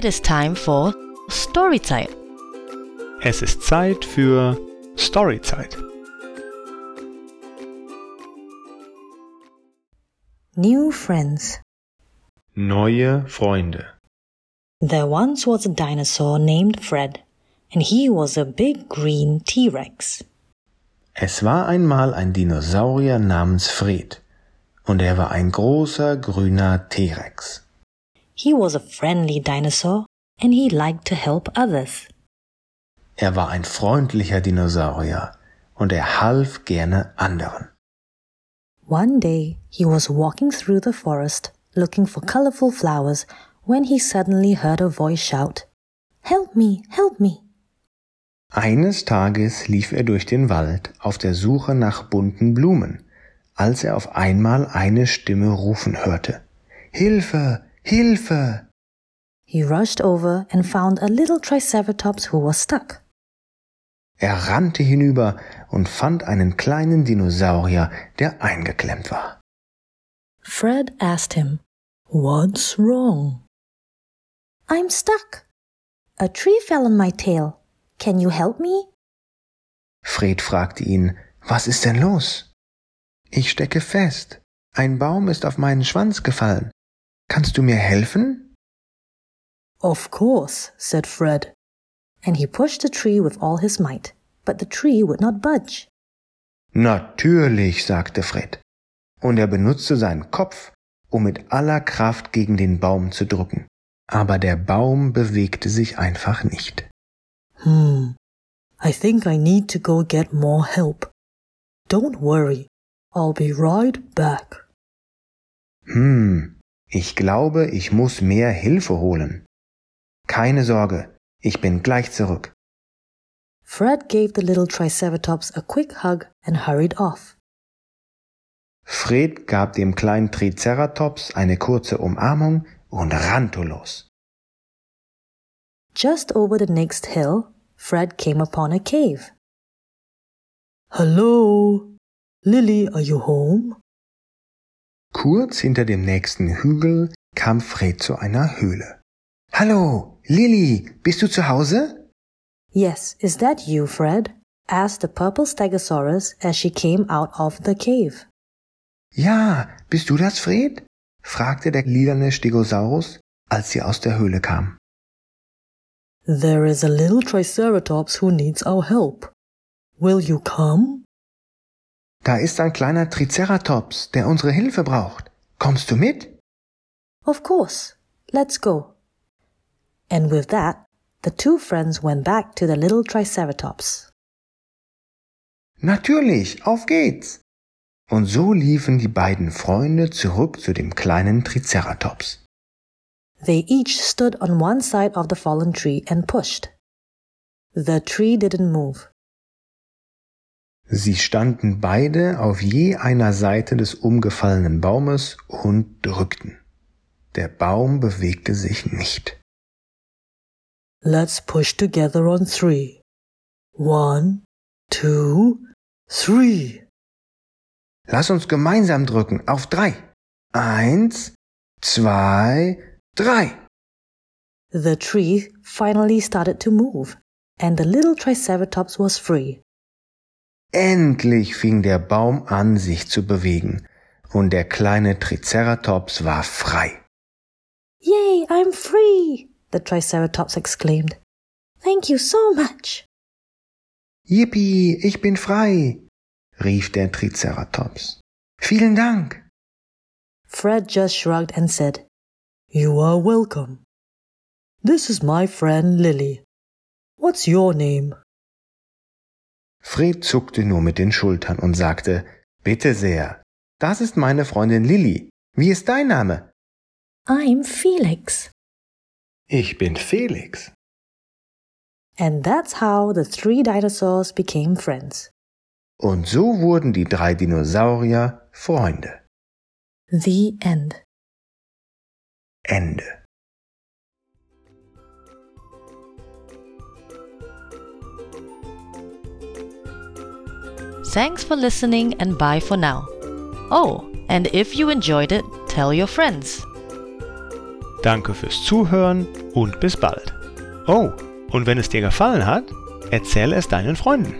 It is time for Storytime. Es ist Zeit für Storyzeit. New friends. Neue Freunde. There once was a dinosaur named Fred, and he was a big green T-Rex. Es war einmal ein Dinosaurier namens Fred, und er war ein großer grüner T-Rex. He was a friendly dinosaur, and he liked to help others. Er war ein freundlicher Dinosaurier, und er half gerne anderen. One day he was walking through the forest looking for colorful flowers when he suddenly heard a voice shout, Help me, help me. Eines Tages lief er durch den Wald auf der Suche nach bunten Blumen, als er auf einmal eine Stimme rufen hörte. Hilfe, Hilfe! He rushed over and found a little Triceratops who was stuck. Er rannte hinüber und fand einen kleinen Dinosaurier, der eingeklemmt war. Fred asked him, What's wrong? I'm stuck. A tree fell on my tail. Can you help me? Fred fragte ihn, was ist denn los? Ich stecke fest. Ein Baum ist auf meinen Schwanz gefallen. Kannst du mir helfen? Of course, said Fred. And he pushed the tree with all his might, but the tree would not budge. Natürlich, sagte Fred. Und er benutzte seinen Kopf, um mit aller Kraft gegen den Baum zu drücken. Aber der Baum bewegte sich einfach nicht. Hmm. I think I need to go get more help. Don't worry. I'll be right back. Hm, ich glaube, ich muss mehr Hilfe holen. Keine Sorge, ich bin gleich zurück. Fred gave the little Triceratops a quick hug and hurried off. Fred gab dem kleinen Triceratops eine kurze Umarmung und rannte los. Just over the next hill, Fred came upon a cave. Hello, Lily, are you home? Kurz hinter dem nächsten Hügel kam Fred zu einer Höhle. Hallo, Lily, bist du zu Hause? Yes, is that you, Fred? asked the purple Stegosaurus as she came out of the cave. Ja, bist du das, Fred? fragte der lilane Stegosaurus, als sie aus der Höhle kam. There is a little Triceratops who needs our help. Will you come? Da ist ein kleiner Triceratops, der unsere Hilfe braucht. Kommst du mit? Of course. Let's go. And with that, the two friends went back to the little Triceratops. Natürlich, auf geht's! Und so liefen die beiden Freunde zurück zu dem kleinen Triceratops. They each stood on one side of the fallen tree and pushed. The tree didn't move. Sie standen beide auf je einer Seite des umgefallenen Baumes und drückten. Der Baum bewegte sich nicht. Let's push together on three. One, two, three. Lass uns gemeinsam drücken auf drei. Eins, zwei, drei. The tree finally started to move, and the little Triceratops was free. Endlich fing der Baum an, sich zu bewegen, und der kleine Triceratops war frei. Yay, I'm free! The Triceratops exclaimed. Thank you so much. Yippie, ich bin frei, rief der Triceratops. Vielen Dank. Fred just shrugged and said, You are welcome. This is my friend Lily. What's your name? Fred zuckte nur mit den Schultern und sagte, Bitte sehr, das ist meine Freundin Lilly. Wie ist dein Name? I'm Felix. Ich bin Felix. And that's how the three dinosaurs became friends. Und so wurden die drei Dinosaurier Freunde. The end. Ende. Thanks for listening and bye for now. Oh, and if you enjoyed it, tell your friends. Danke fürs Zuhören und bis bald. Oh, und wenn es dir gefallen hat, erzähle es deinen Freunden.